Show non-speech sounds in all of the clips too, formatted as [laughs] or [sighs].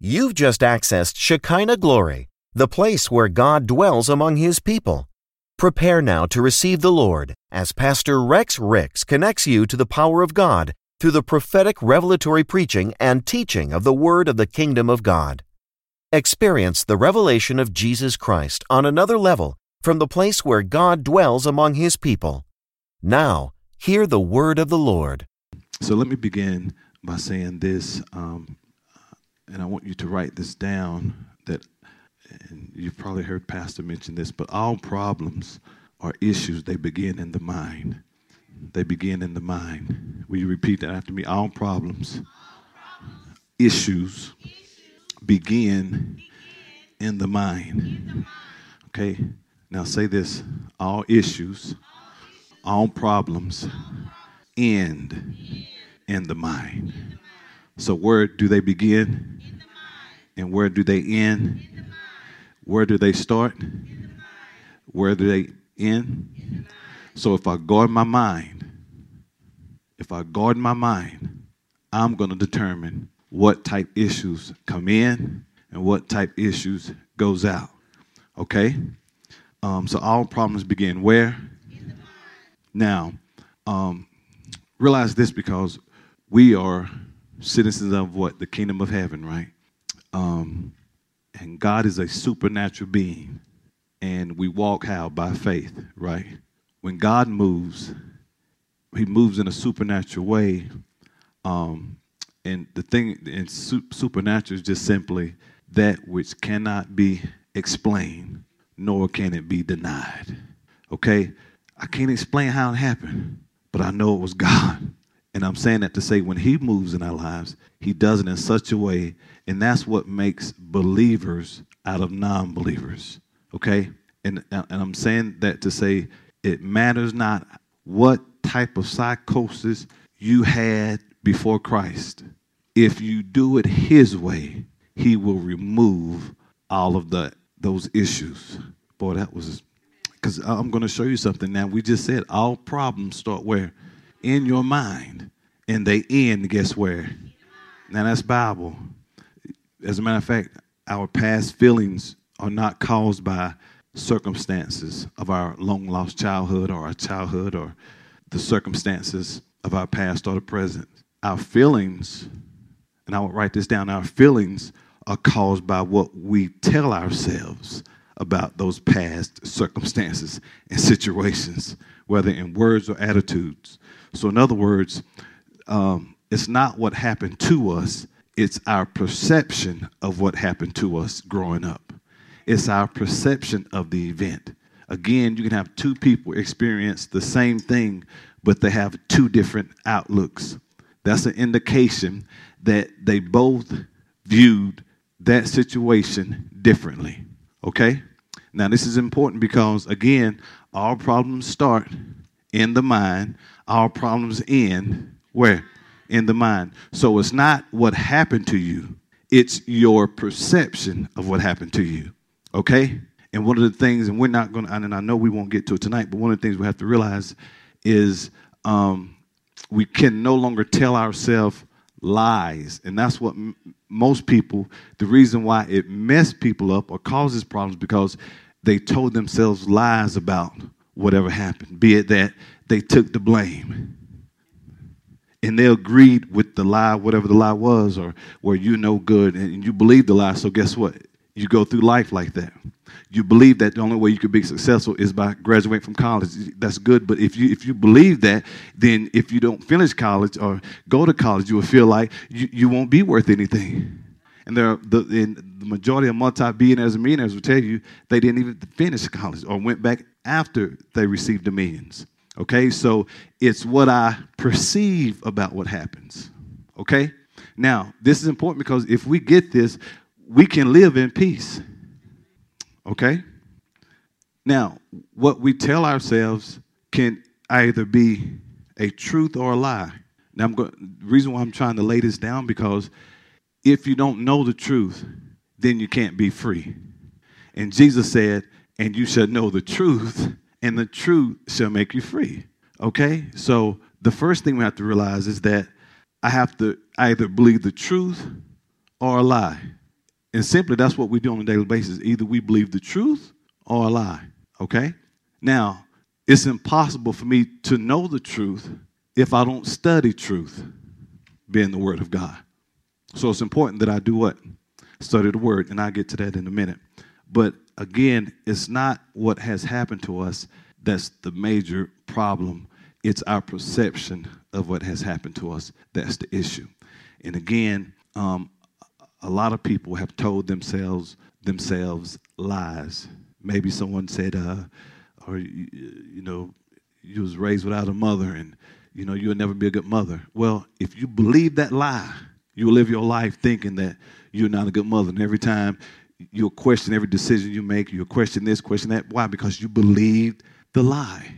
You've just accessed Shekinah Glory, the place where God dwells among His people. Prepare now to receive the Lord as Pastor Rex Ricks connects you to the power of God through the prophetic revelatory preaching and teaching of the Word of the Kingdom of God. Experience the revelation of Jesus Christ on another level from the place where God dwells among His people. Now, hear the Word of the Lord. So let me begin by saying this, um, and I want you to write this down. That, and you've probably heard Pastor mention this, but all problems are issues they begin in the mind. They begin in the mind. Will you repeat that after me? All problems, issues begin in the mind. Okay. Now say this: all issues, all problems end in the mind. So, where do they begin? And where do they end? Where do they start? Where do they end? So, if I guard my mind, if I guard my mind, I'm going to determine what type issues come in and what type issues goes out. Okay? Um, so all problems begin where? Now, um, realize this because we are citizens of what? The kingdom of heaven, right? Um, and God is a supernatural being. And we walk how? By faith, right? When God moves, he moves in a supernatural way. Um, and the thing in su- supernatural is just simply that which cannot be explained, nor can it be denied. Okay? I can't explain how it happened, but I know it was [laughs] God. And I'm saying that to say when He moves in our lives, He does it in such a way, and that's what makes believers out of non believers. Okay? And, and I'm saying that to say it matters not what type of psychosis you had before Christ. If you do it His way, He will remove all of the those issues. Boy, that was because I'm going to show you something now. We just said all problems start where? In your mind. And they end, guess where? Now that's Bible. As a matter of fact, our past feelings are not caused by circumstances of our long lost childhood or our childhood or the circumstances of our past or the present. Our feelings, and I will write this down, our feelings are caused by what we tell ourselves about those past circumstances and situations, whether in words or attitudes. So, in other words, um, it's not what happened to us, it's our perception of what happened to us growing up. It's our perception of the event. Again, you can have two people experience the same thing, but they have two different outlooks. That's an indication that they both viewed that situation differently. Okay? Now, this is important because, again, all problems start in the mind, all problems end where? In the mind. So it's not what happened to you, it's your perception of what happened to you. Okay? And one of the things, and we're not going to, and I know we won't get to it tonight, but one of the things we have to realize is um, we can no longer tell ourselves lies. And that's what m- most people, the reason why it messed people up or causes problems because they told themselves lies about whatever happened, be it that they took the blame. And they agreed with the lie, whatever the lie was, or where you know good and you believe the lie. So, guess what? You go through life like that. You believe that the only way you could be successful is by graduating from college. That's good, but if you if you believe that, then if you don't finish college or go to college, you will feel like you, you won't be worth anything. And there, the, the majority of multi-billionaires and millionaires will tell you they didn't even finish college or went back after they received the millions. Okay, so it's what I perceive about what happens. Okay, now this is important because if we get this, we can live in peace. Okay? Now, what we tell ourselves can either be a truth or a lie. Now, I'm going. The reason why I'm trying to lay this down because if you don't know the truth, then you can't be free. And Jesus said, "And you shall know the truth, and the truth shall make you free." Okay? So the first thing we have to realize is that I have to either believe the truth or a lie. And simply, that's what we do on a daily basis. Either we believe the truth or a lie. Okay? Now, it's impossible for me to know the truth if I don't study truth, being the Word of God. So it's important that I do what? Study the Word, and I'll get to that in a minute. But again, it's not what has happened to us that's the major problem. It's our perception of what has happened to us that's the issue. And again, um, a lot of people have told themselves themselves lies. Maybe someone said, uh, or you know, you was raised without a mother, and you know you'll never be a good mother. Well, if you believe that lie, you will live your life thinking that you're not a good mother. And every time you'll question every decision you make, you'll question this, question that. Why? Because you believed the lie.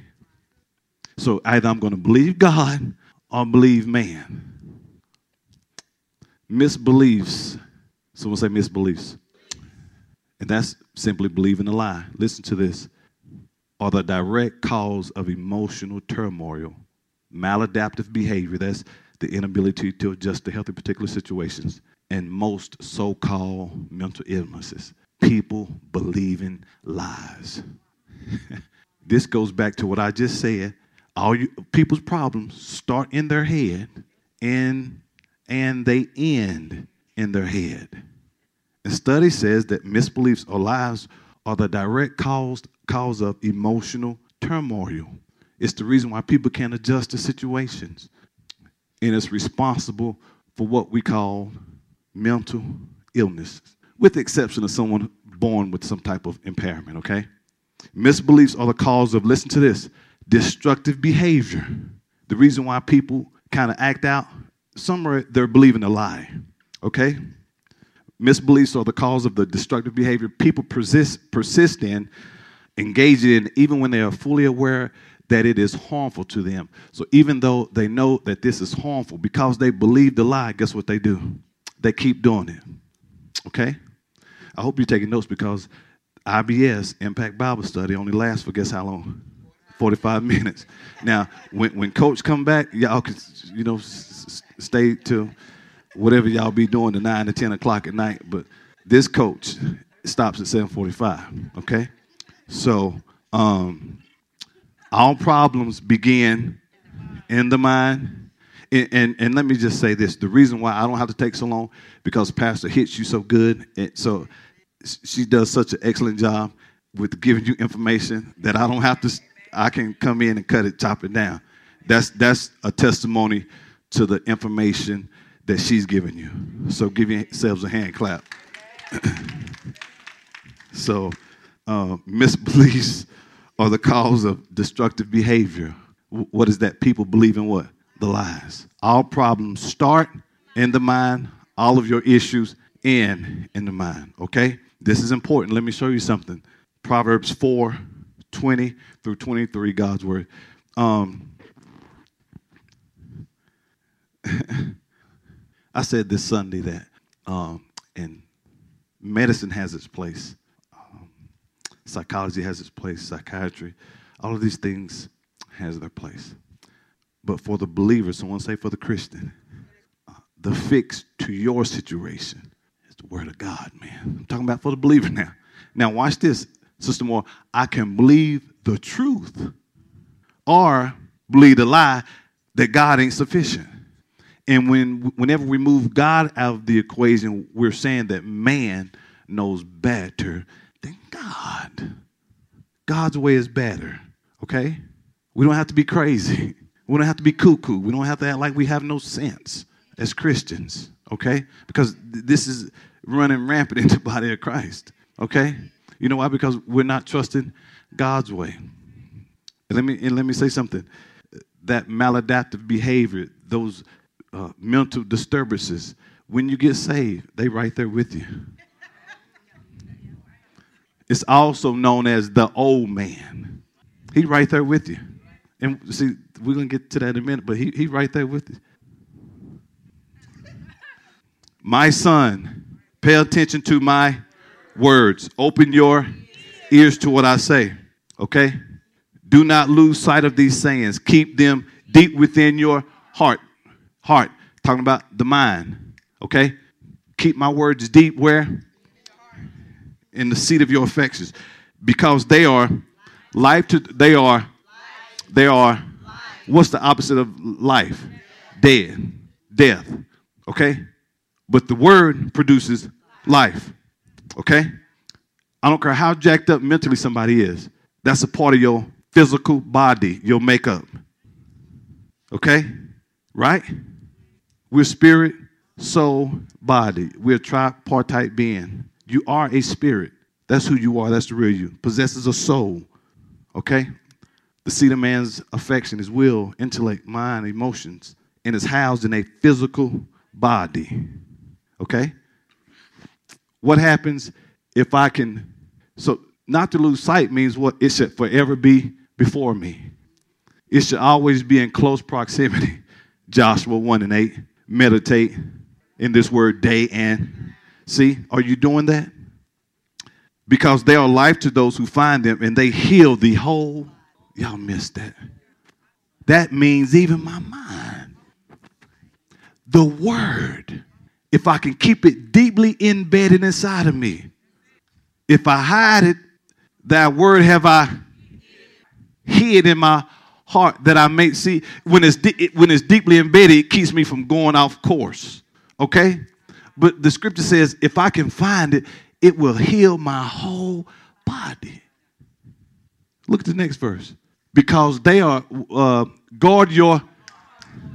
So either I'm going to believe God or believe man. Misbeliefs. Someone say misbeliefs. And that's simply believing a lie. Listen to this. Are the direct cause of emotional turmoil, maladaptive behavior, that's the inability to adjust to healthy particular situations, and most so called mental illnesses. People believing lies. [laughs] this goes back to what I just said. All you, people's problems start in their head and, and they end in their head. The study says that misbeliefs or lies are the direct cause, cause of emotional turmoil. It's the reason why people can't adjust to situations. And it's responsible for what we call mental illness, with the exception of someone born with some type of impairment, okay? Misbeliefs are the cause of, listen to this, destructive behavior. The reason why people kind of act out, some are, they're believing a lie, okay? Misbeliefs are the cause of the destructive behavior people persist, persist in, engage in, even when they are fully aware that it is harmful to them. So even though they know that this is harmful, because they believe the lie, guess what they do? They keep doing it. Okay? I hope you're taking notes because IBS, Impact Bible Study, only lasts for guess how long? 45 minutes. Now, when, when coach come back, y'all can, you know, s- stay till whatever y'all be doing to 9 to 10 o'clock at night. But this coach stops at 745, okay? So, um, all problems begin in the mind. And, and, let me just say this the reason why I don't have to take so long because Pastor hits you so good. And so she does such an excellent job with giving you information that I don't have to, I can come in and cut it, chop it down. That's, that's a testimony to the information that she's giving you. So give yourselves a hand clap. [clears throat] so, uh, misbeliefs are the cause of destructive behavior. What is that? People believe in what? The lies. All problems start in the mind, all of your issues end in the mind. Okay? This is important. Let me show you something. Proverbs 4 20 through 23, God's word. Um, [laughs] I said this Sunday that, um, and medicine has its place, um, psychology has its place, psychiatry, all of these things has their place. But for the believer, someone say for the Christian, uh, the fix to your situation is the word of God, man. I'm talking about for the believer now. Now, watch this, Sister Moore. I can believe the truth or believe the lie that God ain't sufficient. And when whenever we move God out of the equation, we're saying that man knows better than God. God's way is better. Okay? We don't have to be crazy. [laughs] We don't have to be cuckoo. We don't have to act like we have no sense as Christians. Okay? Because th- this is running rampant [laughs] in the body of Christ. Okay? You know why? Because we're not trusting God's way. And let me and let me say something. That maladaptive behavior, those uh, mental disturbances, when you get saved, they right there with you. It's also known as the old man. He right there with you. And see, we're gonna get to that in a minute, but he he right there with you. My son, pay attention to my words. Open your ears to what I say. Okay? Do not lose sight of these sayings. Keep them deep within your heart heart, talking about the mind. Okay? Keep my words deep where? in the seat of your affections because they are life to they are they are what's the opposite of life? Dead. Death. Okay? But the word produces life. Okay? I don't care how jacked up mentally somebody is. That's a part of your physical body your makeup. Okay? Right? We're spirit soul body. We're tripartite being. You are a spirit. That's who you are. That's the real you. Possesses a soul. Okay? The seat of man's affection, his will, intellect, mind, emotions, and is housed in a physical body. Okay? What happens if I can? So, not to lose sight means what? It should forever be before me. It should always be in close proximity. [laughs] Joshua 1 and 8. Meditate in this word day and See, are you doing that? Because they are life to those who find them and they heal the whole. Y'all missed that. That means even my mind. The word, if I can keep it deeply embedded inside of me, if I hide it, that word have I hid in my heart that I may see when it's de- when it's deeply embedded, it keeps me from going off course. Okay? But the scripture says, if I can find it, it will heal my whole body. Look at the next verse. Because they are, uh, guard your,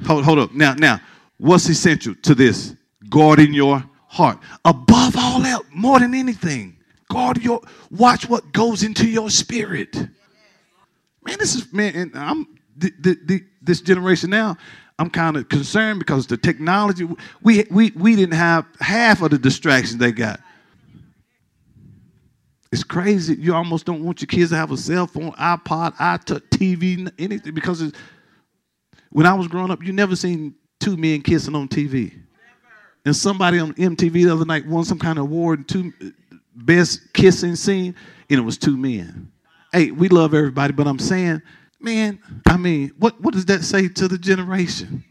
hold, hold up. Now, now, what's essential to this? Guarding your heart. Above all else, more than anything, guard your, watch what goes into your spirit. Man, this is, man, and I'm, the, the, the, this generation now, I'm kind of concerned because the technology, we, we, we didn't have half of the distractions they got. It's crazy. You almost don't want your kids to have a cell phone, iPod, iTouch, TV, anything, because when I was growing up, you never seen two men kissing on TV. Never. And somebody on MTV the other night won some kind of award, two best kissing scene, and it was two men. Hey, we love everybody, but I'm saying Man, I mean, what, what does that say to the generation?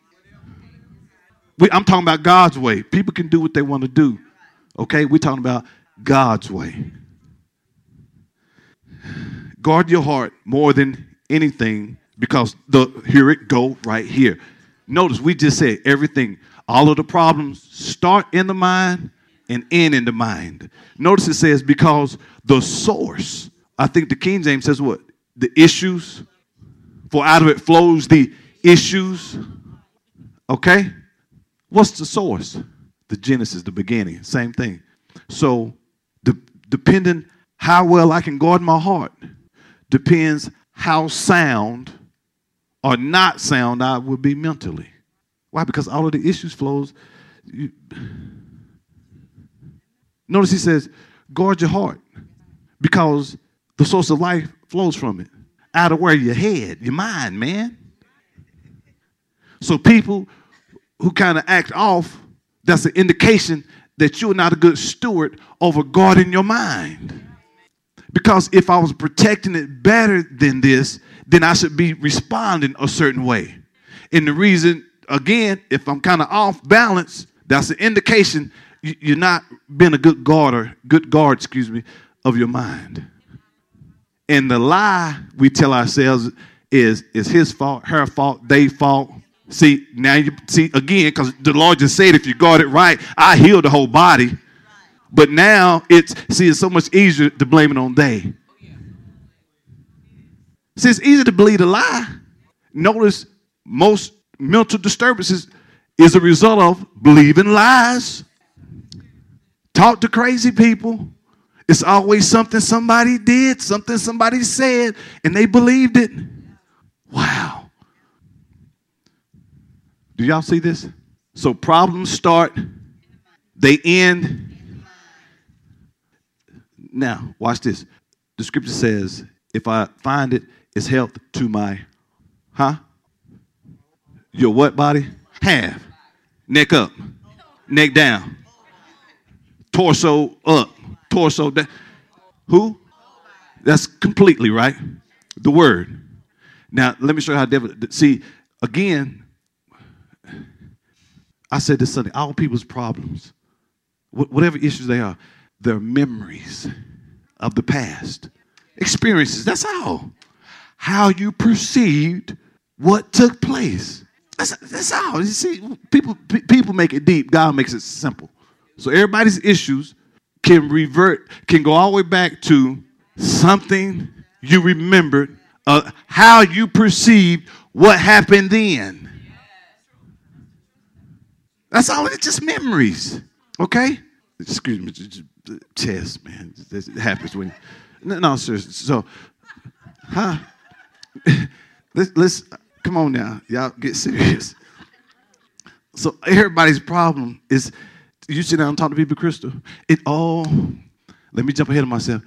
We, I'm talking about God's way. People can do what they want to do. Okay? We're talking about God's way. Guard your heart more than anything because the here it go right here. Notice we just said everything, all of the problems start in the mind and end in the mind. Notice it says because the source, I think the King James says what? The issues for out of it flows the issues. Okay? What's the source? The Genesis, the beginning. Same thing. So, de- depending how well I can guard my heart depends how sound or not sound I will be mentally. Why? Because all of the issues flows. You... Notice he says, guard your heart because the source of life flows from it out of where your head, your mind, man. So people who kind of act off, that's an indication that you're not a good steward over guarding your mind. Because if I was protecting it better than this, then I should be responding a certain way. And the reason, again, if I'm kind of off balance, that's an indication you're not being a good guarder, good guard, excuse me, of your mind. And the lie we tell ourselves is is his fault, her fault, they fault. See, now you see again, because the Lord just said if you guard it right, I heal the whole body. But now it's see, it's so much easier to blame it on they. See, it's easy to believe a lie. Notice most mental disturbances is a result of believing lies. Talk to crazy people. It's always something somebody did, something somebody said, and they believed it. Wow. Do y'all see this? So problems start, they end. Now, watch this. The scripture says, if I find it, it's health to my, huh? Your what body? Half. Neck up. Neck down. Torso up torso. That, who? That's completely right. The word. Now, let me show you how devil. See, again, I said this Sunday all people's problems, whatever issues they are, their memories. of the past. Experiences, that's all. How you perceived what took place. That's, that's all. You see, people, people make it deep, God makes it simple. So everybody's issues can revert, can go all the way back to something you remembered, uh, how you perceived what happened then. That's all. It's just memories. Okay? Excuse me, chest, man. This happens when. No, no sir. So, huh? [laughs] let's, let's come on now. Y'all get serious. So everybody's problem is you sit down and talk to people, Crystal. It all. Let me jump ahead of myself.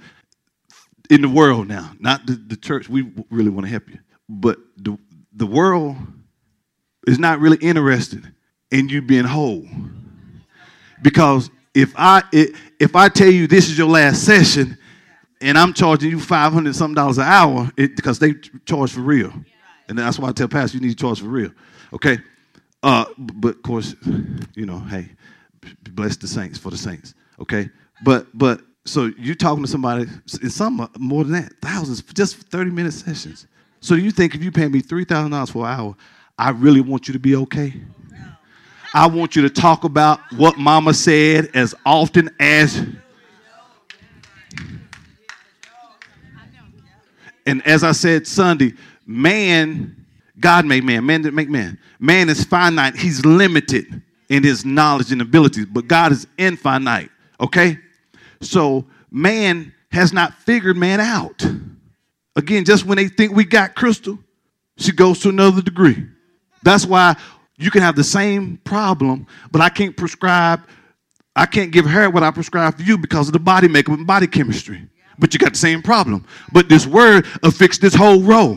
In the world now, not the, the church. We really want to help you, but the the world is not really interested in you being whole. Because if I if I tell you this is your last session, and I'm charging you five hundred something dollars an hour, because they charge for real, and that's why I tell pastors you need to charge for real. Okay, uh, but of course, you know, hey, bless the saints for the saints. Okay, but but so you're talking to somebody, and some more than that, thousands, just thirty minute sessions. So you think if you pay me three thousand dollars for an hour, I really want you to be okay? I want you to talk about what mama said as often as. And as I said Sunday, man, God made man, man didn't make man. Man is finite, he's limited in his knowledge and abilities, but God is infinite, okay? So man has not figured man out. Again, just when they think we got crystal, she goes to another degree. That's why you can have the same problem, but I can't prescribe, I can't give her what I prescribe for you because of the body makeup and body chemistry. But you got the same problem. But this word fix this whole row.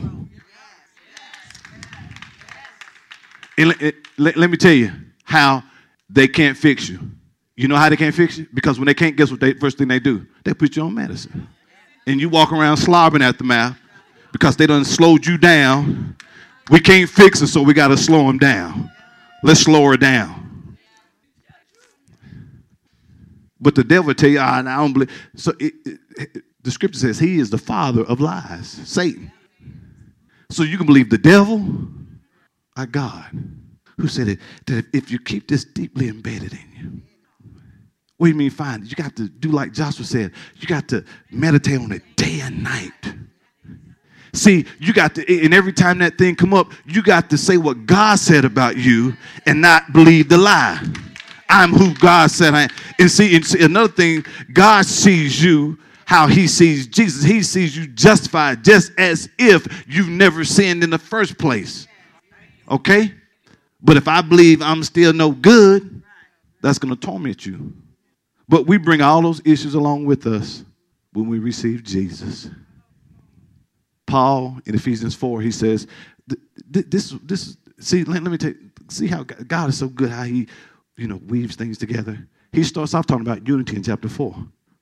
And let, let, me tell you how they can't fix you. You know how they can't fix you? Because when they can't, guess what they first thing they do? They put you on medicine. And you walk around slobbering at the mouth because they done slowed you down we can't fix it, so we got to slow them down. Let's slow her down. But the devil tell you, ah, I don't believe. So it, it, the scripture says he is the father of lies, Satan. So you can believe the devil or God, who said it, that if you keep this deeply embedded in you, what do you mean find it? You got to do like Joshua said. You got to meditate on it day and night. See, you got to, and every time that thing come up, you got to say what God said about you and not believe the lie. I'm who God said I am. And see, and see another thing, God sees you how he sees Jesus. He sees you justified just as if you've never sinned in the first place. Okay? But if I believe I'm still no good, that's going to torment you. But we bring all those issues along with us when we receive Jesus. Paul in Ephesians 4, he says, this, this, see, let, let me take, see how God is so good, how he, you know, weaves things together. He starts off talking about unity in chapter 4.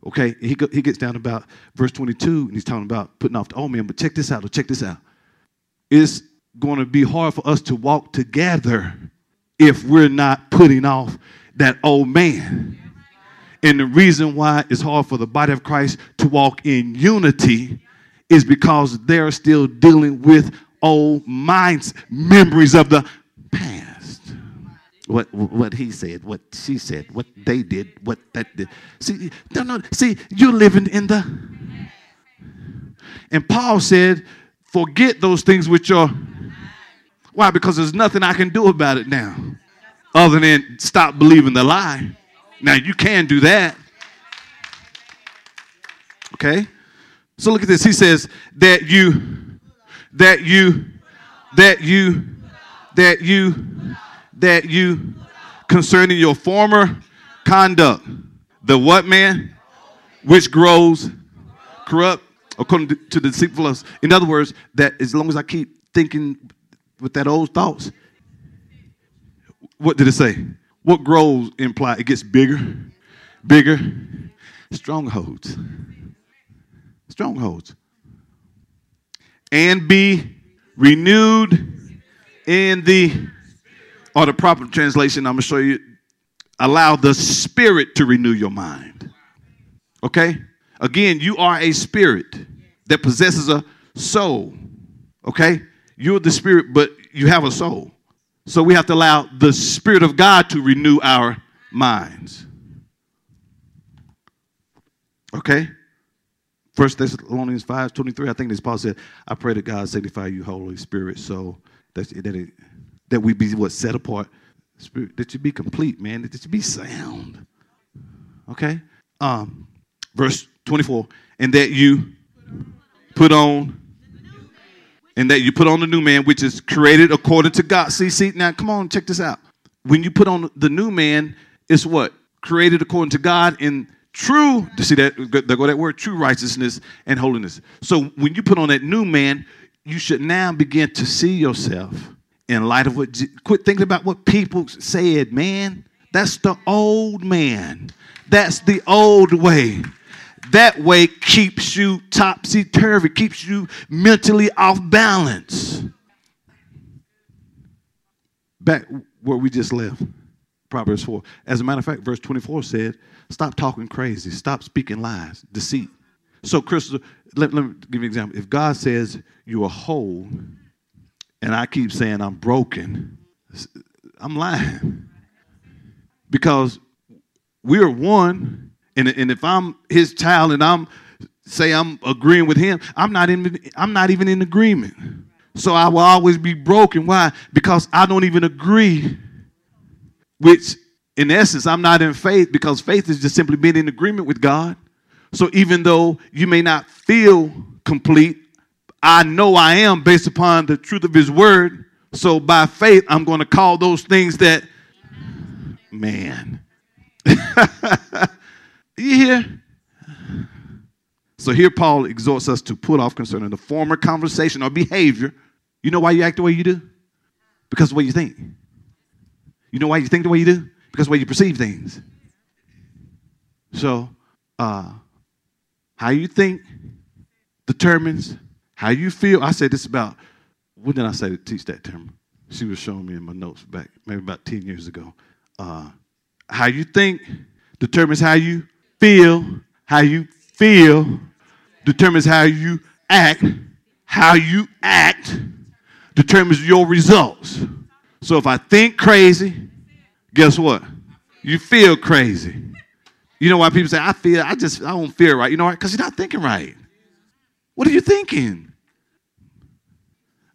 Okay, he, go, he gets down about verse 22 and he's talking about putting off the old man. But check this out, or check this out. It's going to be hard for us to walk together if we're not putting off that old man. And the reason why it's hard for the body of Christ to walk in unity is because they're still dealing with old minds, memories of the past. What, what he said, what she said, what they did, what that did. See, no, no, see, you're living in the. And Paul said, forget those things which are. Why? Because there's nothing I can do about it now other than stop believing the lie. Now, you can do that. Okay? So look at this. He says that you, that you, that you, that you, that you, concerning your former conduct, the what man, which grows corrupt according to the deceitful lust. In other words, that as long as I keep thinking with that old thoughts, what did it say? What grows imply it gets bigger, bigger, strongholds strongholds. And be renewed in the, or the proper translation, I'm going to show you, allow the Spirit to renew your mind. Okay? Again, you are a spirit that possesses a soul. Okay? You're the spirit, but you have a soul. So we have to allow the Spirit of God to renew our minds. Okay? First Thessalonians 5 23, I think this Paul said, I pray that God sanctify you, Holy Spirit, so that, that, it, that we be what set apart, Spirit, that you be complete, man, that you be sound. Okay? Um, verse 24, and that you put on and that you put on the new man, which is created according to God. See, see, now come on, check this out. When you put on the new man, it's what? Created according to God in true, to see that, there go that word, true righteousness and holiness. So when you put on that new man, you should now begin to see yourself in light of what, quit thinking about what people said, man. That's the old man. That's the old way. That way keeps you topsy turvy, keeps you mentally off balance. Back where we just left, Proverbs 4. As a matter of fact, verse 24 said, Stop talking crazy, stop speaking lies, deceit. So, Crystal, let, let me give you an example. If God says you are whole, and I keep saying I'm broken, I'm lying. Because we are one and, and if I'm his child and I'm say I'm agreeing with him, I'm not in I'm not even in agreement. So I will always be broken. Why? Because I don't even agree. Which in essence, I'm not in faith because faith is just simply being in agreement with God. So even though you may not feel complete, I know I am based upon the truth of his word. So by faith, I'm going to call those things that man. [laughs] You hear? So here Paul exhorts us to put off concerning the former conversation or behavior. You know why you act the way you do? Because of way you think. You know why you think the way you do? Because the way you perceive things. So, uh, how you think determines how you feel. I said this about, when did I say to teach that term? She was showing me in my notes back, maybe about 10 years ago. Uh, how you think determines how you feel, how you feel determines how you act. How you act determines your results. So if I think crazy, guess what? You feel crazy. You know why people say, I feel, I just, I don't feel right. You know why? Because you're not thinking right. What are you thinking?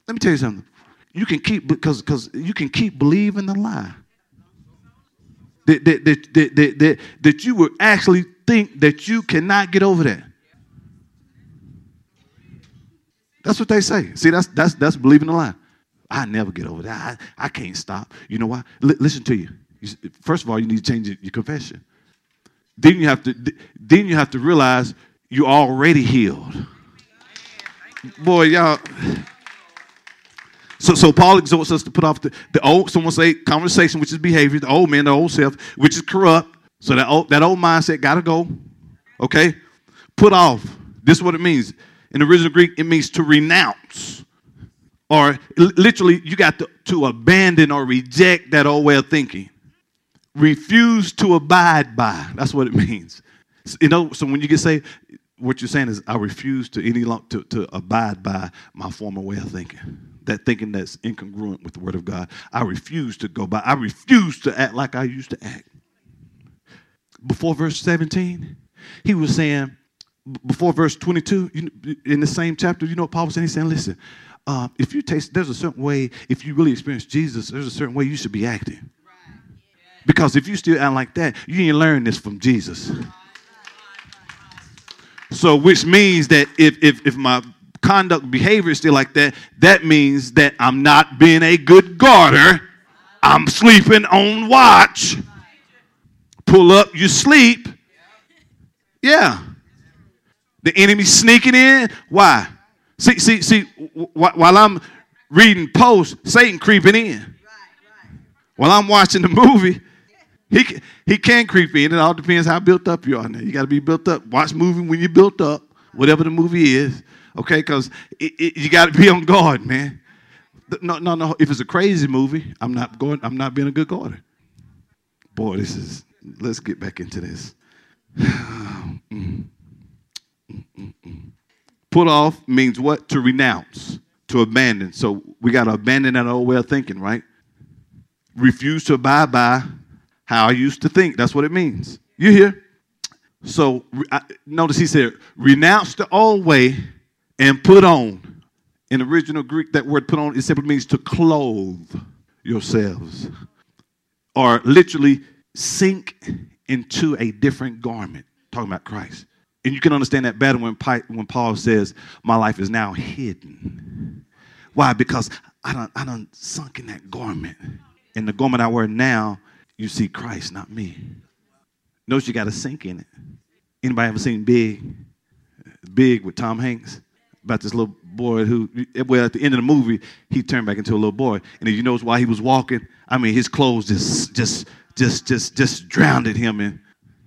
Let me tell you something. You can keep, because, because you can keep believing the lie. That, that, that, that, that, that you will actually think that you cannot get over that. That's what they say. See, that's that's that's believing the lie. I never get over that. I, I can't stop. You know why? L- listen to you. You. First of all, you need to change your confession. Then you have to then you have to realize you're already healed. Boy, y'all. So, so Paul exhorts us to put off the, the old, someone say conversation, which is behavior, the old man, the old self, which is corrupt, so that old, that old mindset got to go. Okay? Put off. This is what it means. In the original Greek, it means to renounce. Or literally, you got to, to abandon or reject that old way of thinking. Refuse to abide by. That's what it [laughs] means. You know, so when you get saved, what you're saying is, I refuse to any long to, to abide by my former way of thinking. That thinking that's incongruent with the word of God. I refuse to go by. I refuse to act like I used to act before verse 17, he was saying, before verse 22, in the same chapter, you know what Paul was saying? He's saying, listen, uh, if you taste, there's a certain way, if you really experience Jesus, there's a certain way you should be acting. Because if you still act like that, you ain't learn this from Jesus. So, which means that if, if, if my conduct behavior is still like that, that means that I'm not being a good guarder. I'm sleeping on watch pull up, you sleep. Yeah. The enemy sneaking in. Why? See, see, see, while I'm reading posts, Satan creeping in. While I'm watching the movie, he, he can creep in. It all depends how built up you are now. You got to be built up. Watch movie when you're built up, whatever the movie is, okay? Because you got to be on guard, man. No, no, no. If it's a crazy movie, I'm not going. I'm not being a good guarder. Boy, this is let's get back into this. [sighs] Put off means what? To renounce, to abandon. So we got to abandon that old way of thinking, right? Refuse to abide by how I used to think. That's what it means. You hear? So I, notice he said, renounce the old way and put on. In original Greek, that word put on, it simply means to clothe yourselves. Or literally sink into a different garment. Talking about Christ. And you can understand that better when, when Paul says, My life is now hidden. Why? Because I don't, I don't sunk in that garment. In the garment I wear now, you see Christ, not me. Notice you got to sink in it. Anybody ever seen Big? Big with Tom Hanks? About this little boy who, well, at the end of the movie, he turned back into a little boy. And you notice why he was walking? I mean, his clothes just, just, just, just, just drowned him in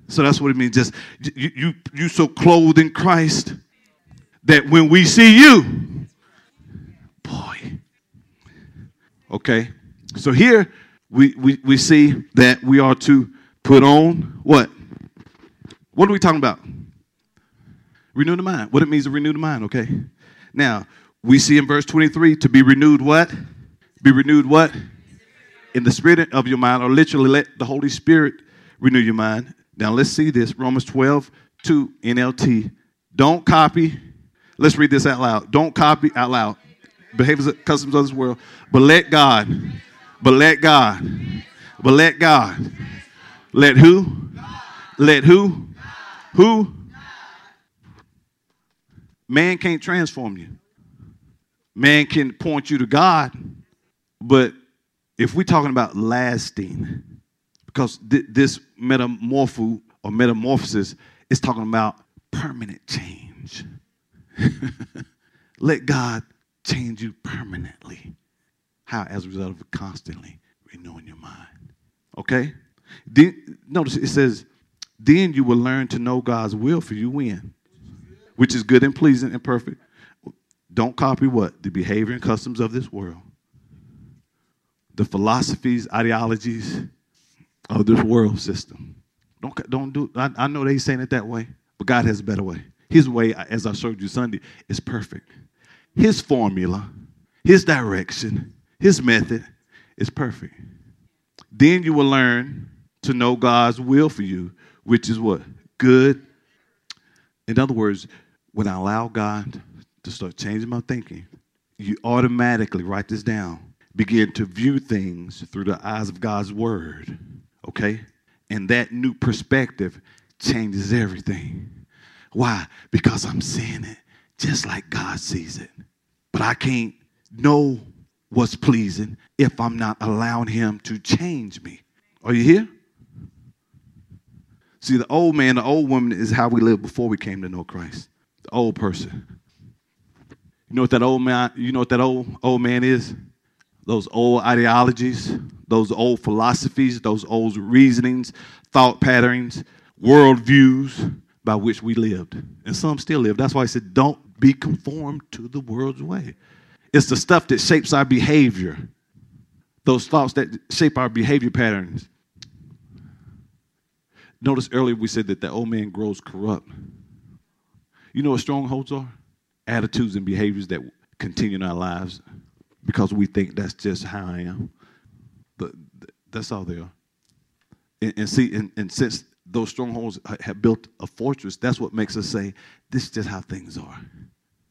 so that's what it means. Just you, you, you so clothed in Christ that when we see you, boy. Okay. So here we, we, we see that we are to put on what? What are we talking about? Renew the mind. What it means to renew the mind, okay? Now, we see in verse 23 to be renewed what? Be renewed what? In the spirit of your mind, or literally let the Holy Spirit renew your mind. Now let's see this Romans 12, 2 NLT. Don't copy. Let's read this out loud. Don't copy out loud. Behaviors, customs of this world. But let God. But let God. But let God. Let who? Let who? Who? Man can't transform you. Man can point you to God. But if we're talking about lasting, because th- this metamorpho or metamorphosis is talking about permanent change. [laughs] Let God change you permanently. How? As a result of constantly renewing your mind. Okay? Then, notice it says, then you will learn to know God's will for you when? Which is good and pleasing and perfect. Don't copy what? The behavior and customs of this world. The philosophies, ideologies, of this world system. Don't, don't do I, I know they saying it that way, but God has a better way. His way, as I showed you Sunday, is perfect. His formula, his direction, his method is perfect. Then you will learn to know God's will for you, which is what? Good. In other words, when I allow God to start changing my thinking, you automatically write this down, begin to view things through the eyes of God's word okay? And that new perspective changes everything. Why? Because I'm seeing it just like God sees it. But I can't know what's pleasing if I'm not allowing Him to change me. Are you here? See, the old man, the old woman is how we lived before we came to know Christ. The old person. You know what that old man, you know what that old old man is? those old ideologies, those old philosophies, those old reasonings, thought patterns, worldviews by which we lived. And some still live. That's why I said, don't be conformed to the world's way. It's the stuff that shapes our behavior, those thoughts that shape our behavior patterns. Notice earlier we said that the old man grows corrupt. You know what strongholds are? Attitudes and behaviors that continue in our lives because we think that's just how I am. But that's all they are. And, and see, and, and, since those strongholds have built a fortress, that's what makes us say, this is just how things are.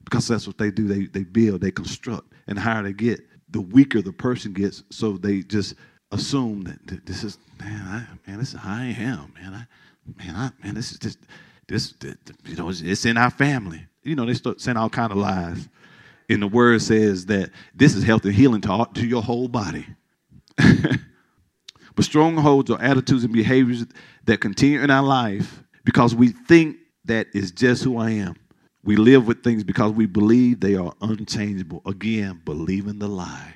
Because that's what they do. They, they build, they construct. And the higher they get, the weaker the person gets. So they just assume that this is, man, I, man, this is how I am, man. I, man, I, man, this is just, this, this, you know, it's in our family. You know, they start saying all kind of lies and the word says that this is health and healing to, to your whole body. [laughs] but strongholds are attitudes and behaviors that continue in our life because we think that is just who I am. We live with things because we believe they are unchangeable. Again, believing the lie.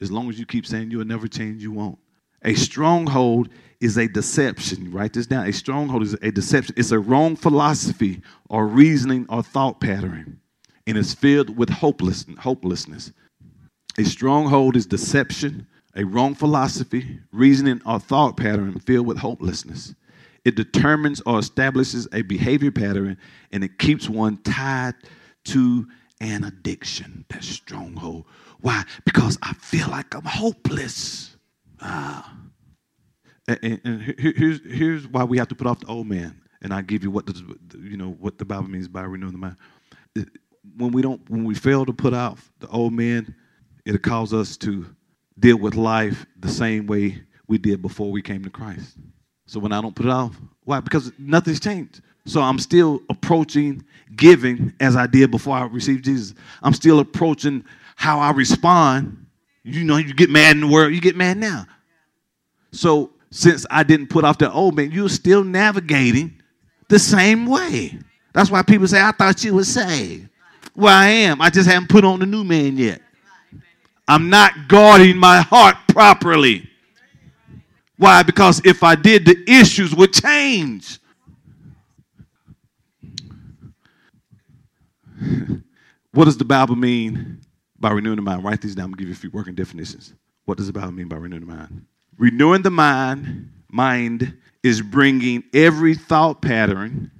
As long as you keep saying you'll never change, you won't. A stronghold is a deception. Write this down. A stronghold is a deception. It's a wrong philosophy or reasoning or thought pattern and is filled with hopeless, hopelessness. A stronghold is deception, a wrong philosophy, reasoning, or thought pattern filled with hopelessness. It determines or establishes a behavior pattern and it keeps one tied to an addiction, that stronghold. Why? Because I feel like I'm hopeless. Ah. And, and, here's, here's why we have to put off the old man. And I give you what the, you know what the Bible means by renewing the mind. When we don't, when we fail to put off the old man, it'll cause us to deal with life the same way we did before we came to Christ. So when I don't put it off, why? Because nothing's changed. So I'm still approaching giving as I did before I received Jesus. I'm still approaching how I respond. You know, you get mad in the world, you get mad now. So since I didn't put off the old oh, man, you're still navigating the same way. That's why people say, I thought you were saved. Well, I am. I just haven't put on the new man yet. I'm not guarding my heart properly. Why? Because if I did, the issues would change. [laughs] what does the Bible mean by renewing the mind? Write these down. I'm going to give you a few working definitions. What does the Bible mean by renewing the mind? Renewing the mind, mind is bringing every thought pattern,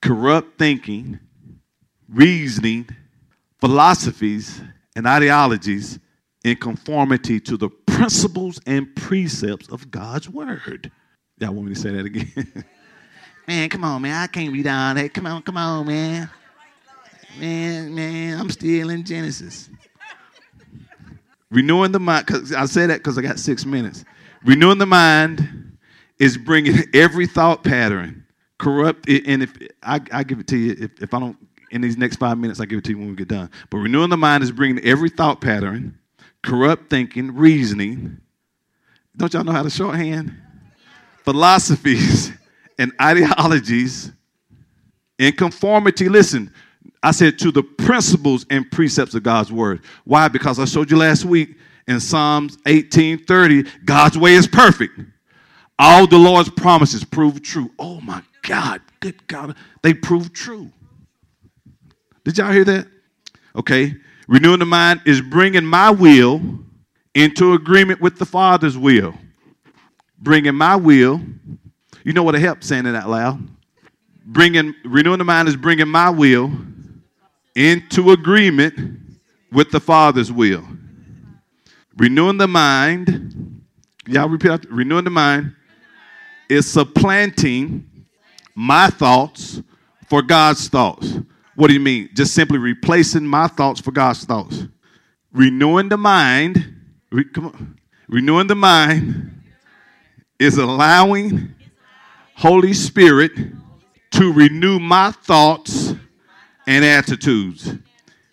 corrupt thinking, reasoning, philosophies, and ideologies in conformity to the principles and precepts of God's word. Y'all want me to say that again? [laughs] man, come on, man. I can't read all that. Come on, come on, man. Man, man, I'm still in Genesis. Renewing the mind, cause I say that because I got six minutes. Renewing the mind is bringing every thought pattern corrupt. And if I, I give it to you, if, if I don't, in these next five minutes, I give it to you when we get done. But renewing the mind is bringing every thought pattern corrupt thinking, reasoning. Don't y'all know how to shorthand? Philosophies [laughs] and ideologies in conformity. Listen, I said to the principles and precepts of God's word. Why? Because I showed you last week in Psalms 18:30, God's way is perfect. All the Lord's promises prove true. Oh my God, good God, they prove true. Did y'all hear that? Okay, Renewing the mind is bringing my will into agreement with the Father's will. Bringing my will. You know what it helps saying it out loud? Bringing renewing the mind is bringing my will into agreement with the Father's will. Renewing the mind, y'all repeat renewing the mind is supplanting my thoughts for God's thoughts. What do you mean? Just simply replacing my thoughts for God's thoughts. Renewing the mind, re, come on. Renewing the mind is allowing Holy Spirit to renew my thoughts and attitudes.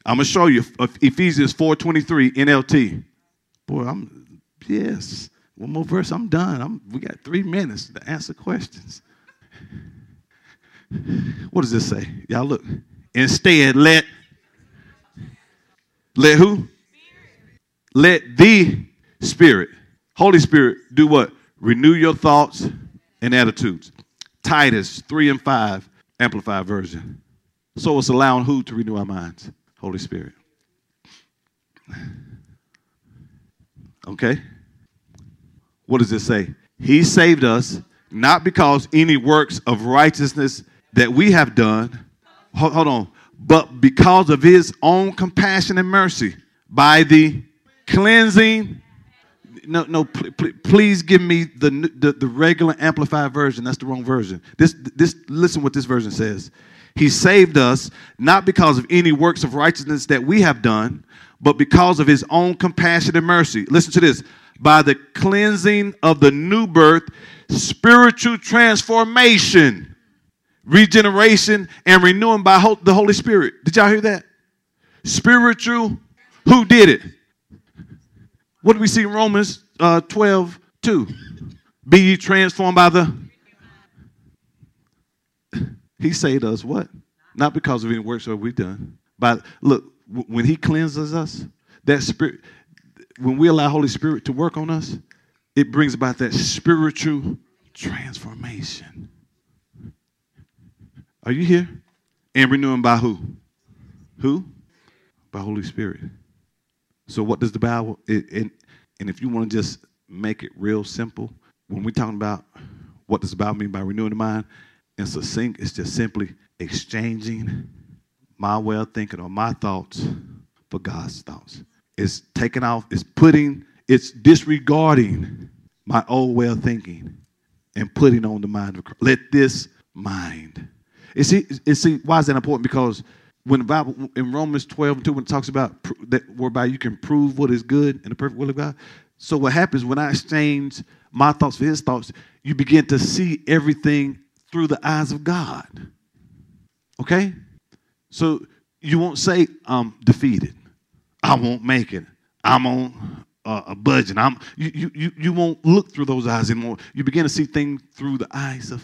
I'm gonna show you Ephesians 4:23 NLT. Boy, I'm yes. One more verse, I'm done. I'm, we got three minutes to answer questions. What does this say? Y'all look. Instead, let let who? Let the Spirit, Holy Spirit, do what? Renew your thoughts and attitudes. Titus 3 and 5, Amplified Version. So it's allowing who to renew our minds? Holy Spirit. Okay? What does it say? He saved us not because any works of righteousness that we have done, hold, hold on, but because of his own compassion and mercy by the cleansing. No, no, pl- pl- please give me the, the, the regular amplified version. That's the wrong version. This, this, listen what this version says. He saved us not because of any works of righteousness that we have done, but because of his own compassion and mercy. Listen to this. By the cleansing of the new birth, spiritual transformation regeneration and renewing by the Holy Spirit. Did y'all hear that? Spiritual. Who did it? What do we see in Romans uh, 12 2? Be ye transformed by the. He saved us what? Not because of any works that we've done. But look, when He cleanses us, that spirit, when we allow Holy Spirit to work on us, it brings about that spiritual transformation. Are you here? And renewing by who? Who? By Holy Spirit. So what does the Bible? It, and if you want to just make it real simple, when we're talking about what does the Bible mean by renewing the mind, and succinct, it's just simply exchanging my way of thinking or my thoughts for God's thoughts. It's taking off, it's putting, it's disregarding my old way of thinking and putting on the mind of Christ. Let this mind. See, see, why is that important? Because when the Bible in Romans 12 and 2, when it talks about that whereby you can prove what is good in the perfect will of God. So what happens when I exchange my thoughts for his thoughts, you begin to see everything through the eyes of God. Okay? So you won't say, I'm defeated. I won't make it. I'm on uh, a budget. I'm, you, you, you won't look through those eyes anymore. You begin to see things through the eyes of.